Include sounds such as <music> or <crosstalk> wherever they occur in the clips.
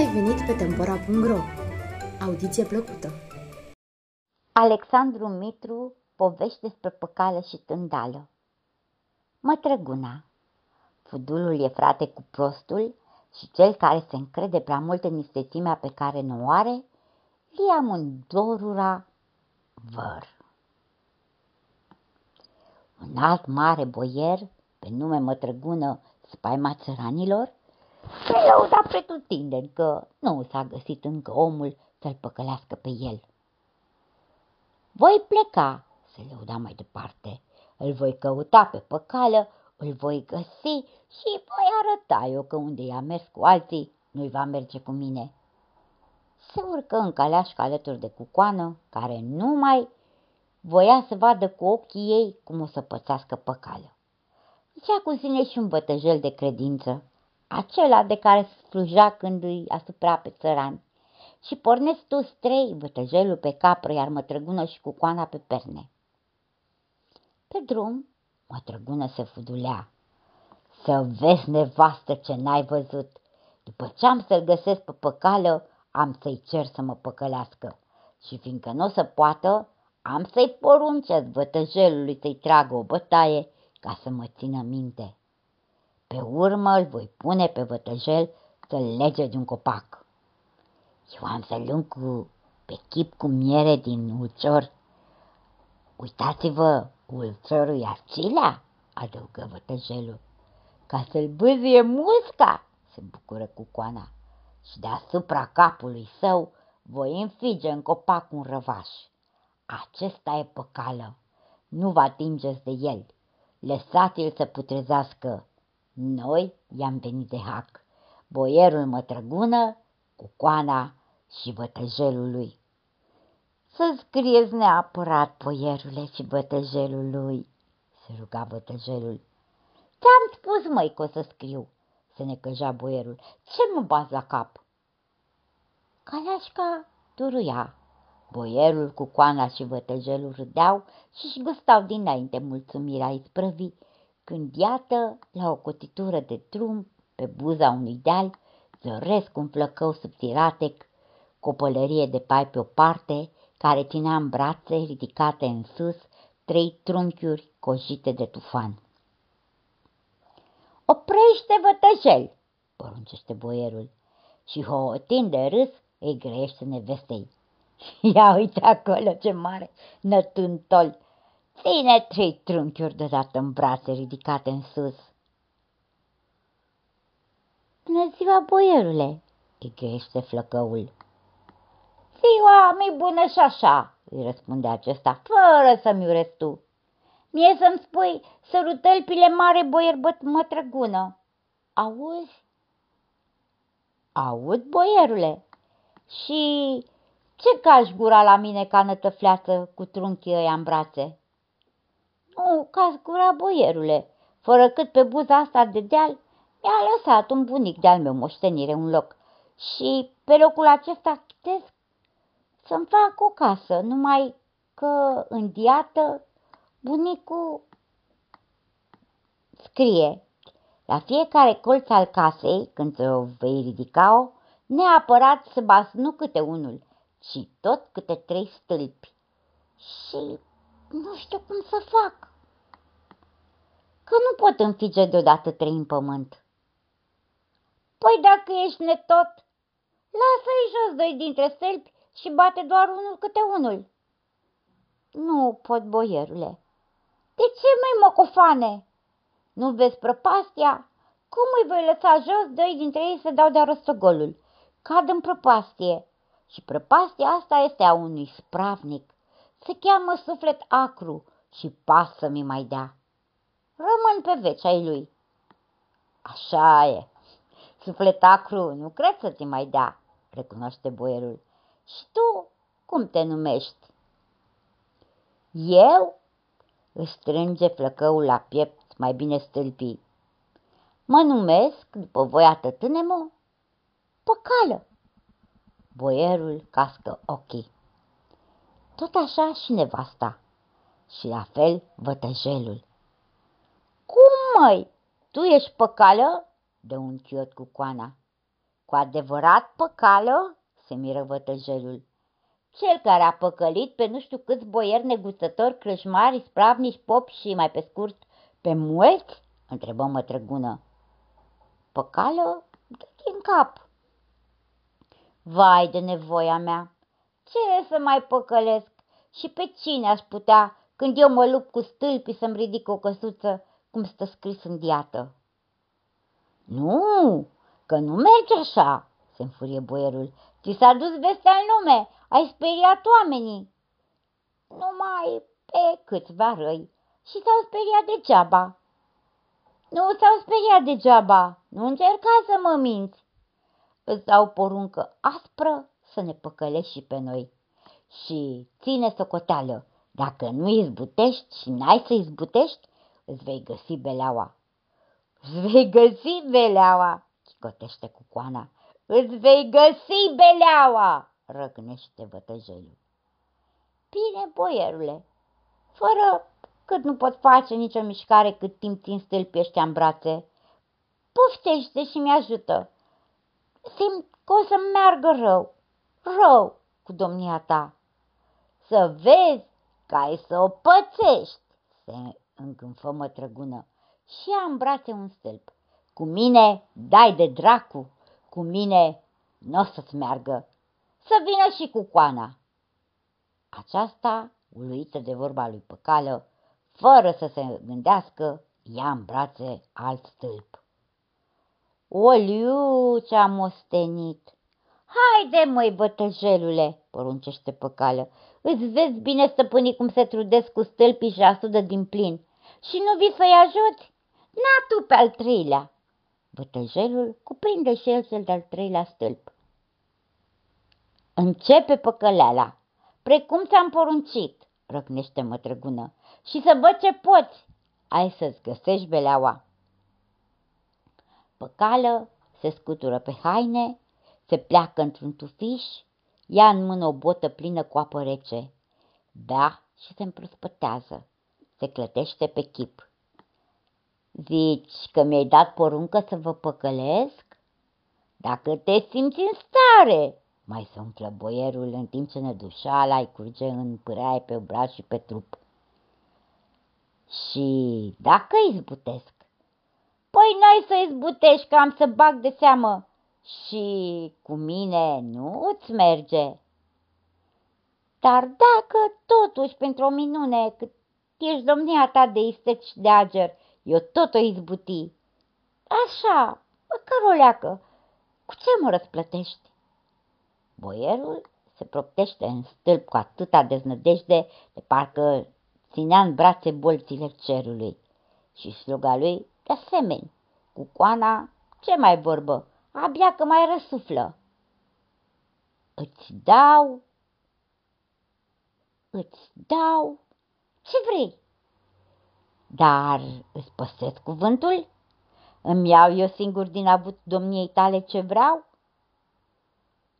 ai venit pe Tempora.ro! Audiție plăcută! Alexandru Mitru povești despre păcală și tândală. Mătrăguna Fudulul e frate cu prostul și cel care se încrede prea mult în istețimea pe care nu o are, un dorura văr. Un alt mare boier, pe nume Mătrăgună spaima țăranilor, se lăuda pretutindeni că nu s-a găsit încă omul să-l păcălească pe el. Voi pleca, se lăuda mai departe, îl voi căuta pe păcală, îl voi găsi și voi arăta eu că unde i-a mers cu alții, nu-i va merge cu mine. Se urcă în caleașcă alături de cucoană, care numai voia să vadă cu ochii ei cum o să pățească păcală. Zicea cu sine și un bătăjel de credință, acela de care sluja când îi asupra pe țărani. Și pornesc toți trei, bătăjelul pe capră, iar mătrăgună și cu coana pe perne. Pe drum, mătrăgună se fudulea. Să vezi nevastă ce n-ai văzut. După ce am să-l găsesc pe păcală, am să-i cer să mă păcălească. Și fiindcă nu o să poată, am să-i poruncesc vătăjelului să-i tragă o bătaie ca să mă țină minte. Pe urmă îl voi pune pe vătăjel să-l lege de un copac. Eu am să lung cu, pe chip cu miere din ulcior. Uitați-vă, ulciorul e acela, adăugă vătăjelul. Ca să-l bâzie musca, se bucură cu coana. Și deasupra capului său voi înfige în copac un răvaș. Acesta e păcală, nu vă atingeți de el. Lăsați-l să putrezească noi i-am venit de hac, boierul mătrăgună, cu coana și bătăjelul lui. Să scrieți neapărat, boierule și bătăjelul lui, se ruga bătăjelul. Ți-am spus, măi, că o să scriu, se necăja boierul. Ce mă bați la cap? Caleașca duruia. Boierul cu coana și bătăjelul râdeau și-și gustau dinainte mulțumirea isprăvii când iată, la o cotitură de drum, pe buza unui deal, zăresc un flăcău subțiratec, cu o pălărie de pai pe o parte, care ținea în brațe, ridicate în sus, trei trunchiuri cojite de tufan. Oprește vătăjel, poruncește boierul, și hootind de râs îi grește nevestei. Ia uite acolo ce mare nătuntol! Ține trei trunchiuri deodată în brațe ridicate în sus. Bună ziua, boierule, îi grește flăcăul. Ziua mi bună și așa, îi răspunde acesta, fără să-mi urezi tu. Mie să-mi spui sărutălpile mare boier băt mătrăgună. Auzi? Aud, boierule. Și ce cași gura la mine ca nătăfleață cu trunchii ăia în brațe? Nu, ca gura boierule, fără cât pe buza asta de deal mi-a lăsat un bunic de-al meu moștenire un loc. Și pe locul acesta chitesc să-mi fac o casă, numai că în diată bunicul scrie la fiecare colț al casei, când o vei ridica-o, neapărat să bați nu câte unul, ci tot câte trei stâlpi. Și nu știu cum să fac că nu pot înfige deodată trei în pământ. Păi dacă ești netot, lasă-i jos doi dintre stâlpi și bate doar unul câte unul. Nu pot, boierule. De ce, mai mocofane? Nu vezi prăpastia? Cum îi voi lăsa jos doi dintre ei să dau de rostogolul? Cad în prăpastie. Și prăpastia asta este a unui spravnic. Se cheamă suflet acru și pasă mi mai dea rămân pe veci ai lui. Așa e, suflet acru, nu cred să ți mai dea, recunoaște boierul. Și tu cum te numești? Eu? Își strânge flăcăul la piept, mai bine stâlpii. Mă numesc, după voia tătânemo, păcală. Boierul cască ochii. Tot așa și nevasta, și la fel vătăjelul măi, tu ești păcală? Dă un chiot cu coana. Cu adevărat păcală? se miră vătăjelul. Cel care a păcălit pe nu știu câți boieri negustători, crâșmari, spravnici, popi și, mai pe scurt, pe mulți? întrebă mătrăgună. Păcală din cap. Vai de nevoia mea! Ce să mai păcălesc? Și pe cine aș putea, când eu mă lupt cu stâlpii să-mi ridic o căsuță, cum stă scris în diată? Nu, că nu merge așa, se înfurie boierul. Ți s-a dus vestea în lume, ai speriat oamenii. Numai pe câțiva răi și s-au speriat degeaba. Nu s-au speriat degeaba, nu încerca să mă minți. Îți dau poruncă aspră să ne păcălești și pe noi. Și ține socoteală, dacă nu izbutești și n-ai să izbutești, îți vei găsi beleaua. Îți vei găsi beleaua, chicotește cu coana. Îți vei găsi beleaua, răgnește vătăjelul. Bine, boierule, fără cât nu pot face nicio mișcare cât timp țin stâlpii ăștia în brațe. Poftește și mi-ajută. Simt că o să meargă rău, rău cu domnia ta. Să vezi că ai să o pățești, se încânfă mătrăgună și ia în brațe un stâlp. Cu mine dai de dracu, cu mine nu o să-ți meargă. Să vină și cu coana. Aceasta, uluită de vorba lui Păcală, fără să se gândească, ia în brațe alt stâlp. Oliuț ce-a mostenit! Haide, măi, bătăjelule, poruncește păcală, îți vezi bine stăpânii cum se trudesc cu stâlpii și asudă din plin. Și nu vii să-i ajuți? Na tu pe al treilea. Bătăjelul cuprinde și el cel de-al treilea stâlp. Începe păcăleala, precum ți-am poruncit, răcnește mătrăgună, și să văd ce poți. Ai să-ți găsești beleaua. Păcală se scutură pe haine, se pleacă într-un tufiș, ia în mână o botă plină cu apă rece, bea și se împrospătează, se clătește pe chip. Zici că mi-ai dat poruncă să vă păcălesc? Dacă te simți în stare, mai se umflă boierul în timp ce nădușala îi curge în pâraie pe obraz și pe trup. Și dacă izbutesc? Păi n-ai să izbutești că am să bag de seamă și cu mine nu îți merge. Dar dacă totuși pentru o minune cât ești domnia ta de isteci de ager, eu tot o izbuti. Așa, căroleacă, cu ce mă răsplătești? Boierul se proptește în stâlp cu atâta deznădejde de parcă ținea în brațe bolțile cerului și sluga lui de asemenea, cu coana, ce mai vorbă, abia că mai răsuflă. Îți dau, îți dau, ce vrei? Dar îți păstrez cuvântul? Îmi iau eu singur din avut domniei tale ce vreau?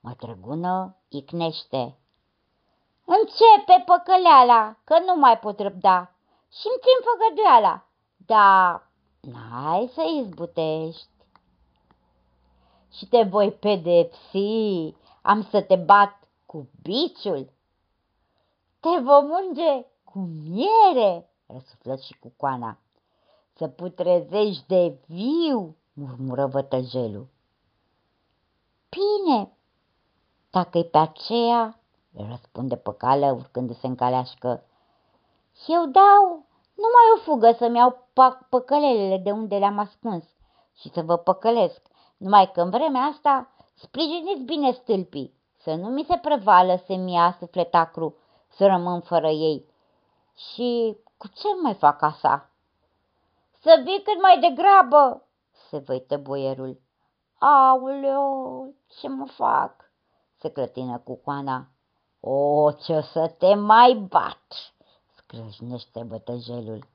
Mătrăgună icnește. Începe păcăleala, că nu mai pot răbda și-mi țin făgăduiala, dar n-ai să izbutești. Și te voi pedepsi, am să te bat cu biciul. Te vom unge cu miere, răsuflă și cu coana. Să putrezești de viu, murmură vătăjelul. Bine, dacă-i pe aceea, le răspunde păcală urcându-se în caleașcă. Eu dau numai o fugă să-mi iau păcălelele de unde le-am ascuns și să vă păcălesc, numai că în vremea asta sprijiniți bine stâlpii, să nu mi se prevală semia sufletacru, să rămân fără ei. Și cu ce mai fac asta? Să vii cât mai degrabă, se văită boierul. Auleo, ce mă fac? se clătină cu coana. O, ce o să te mai bat, scrâșnește bătăjelul.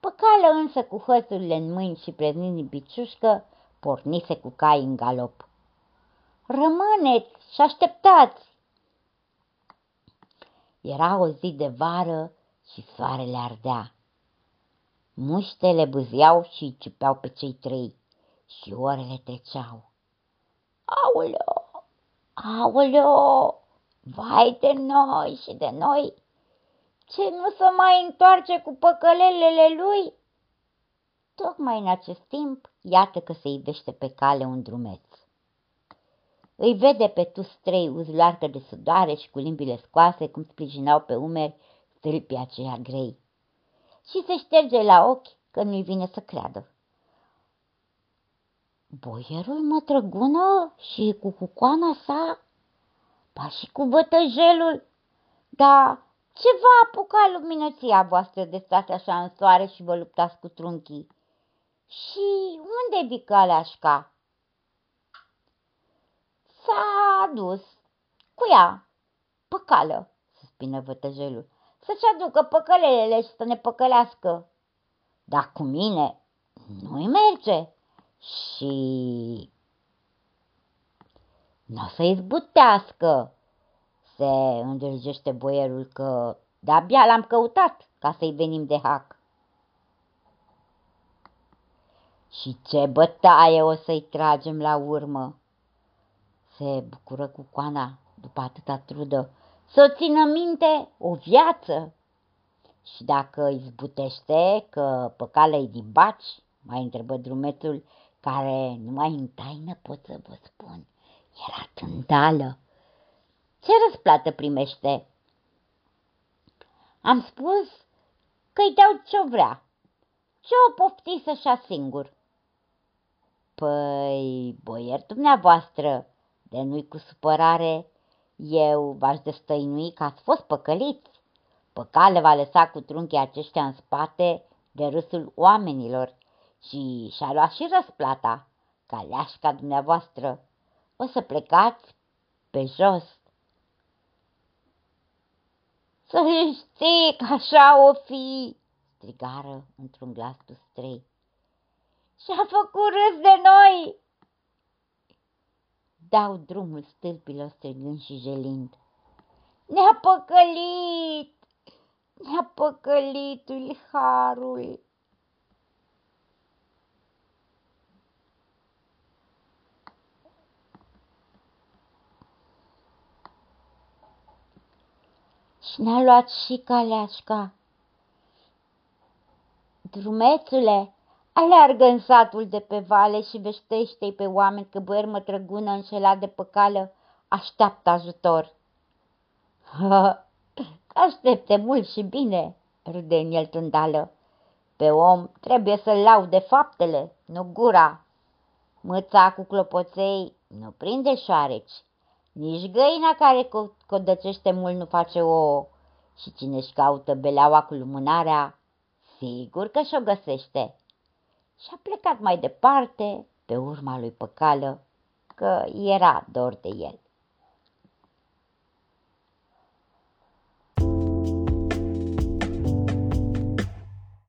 Păcală însă cu hățurile în mâini și preznind în piciușcă, pornise cu cai în galop. Rămâneți și așteptați! Era o zi de vară și soarele ardea. Muștele bâzeau și ciupeau pe cei trei și orele treceau. Aoleo, aoleo, vai de noi și de noi! Ce nu se mai întoarce cu păcălelele lui? Tocmai în acest timp, iată că se ivește pe cale un drumeț. Îi vede pe tu trei uzlarcă de sudare și cu limbile scoase cum sprijinau pe umeri stâlpii aceia grei. Și se șterge la ochi că nu-i vine să creadă. Boierul mătrăgună și cu cucoana sa, pa și cu bătăjelul, dar ce va apuca luminăția voastră de stați așa în soare și vă luptați cu trunchii? Și unde vicaleașca? S-a dus. Cu ea, păcală, suspină vătăjelul, să-și aducă păcălelele și să ne păcălească. Dar cu mine nu-i merge și nu o să izbutească, se îndrăgește boierul că de-abia l-am căutat ca să-i venim de hac. Și ce bătaie o să-i tragem la urmă? Se bucură cu coana după atâta trudă. Să țină minte o viață. Și dacă izbutește că păcală-i din baci, mai întrebă drumețul, care numai în taină pot să vă spun, era tândală. Ce răsplată primește? Am spus că-i dau ce vrea, ce-o pofti să-și singur. Păi, boier dumneavoastră, de nu-i cu supărare, eu v-aș destăinui că ați fost păcăliți. Păcale va lăsa cu trunchii aceștia în spate de râsul oamenilor și și-a luat și răsplata, ca leașca dumneavoastră. O să plecați pe jos. Să știi că așa o fi, strigară într-un glas strei. Și-a făcut râs de noi! Dau drumul stâlpilor strigând și jelind. Ne-a păcălit! Ne-a păcălit harul! Și ne-a luat și caleașca. Drumețule, Aleargă în satul de pe vale și veștește-i pe oameni că băier mătrăgună înșelat de păcală așteaptă ajutor. <laughs> Aștepte mult și bine, râde în el tândală. Pe om trebuie să-l laude faptele, nu gura. Mâța cu clopoței nu prinde șoareci, nici găina care codăcește mult nu face o Și cine-și caută beleaua cu lumânarea, sigur că și-o găsește și a plecat mai departe pe urma lui Păcală, că era dor de el.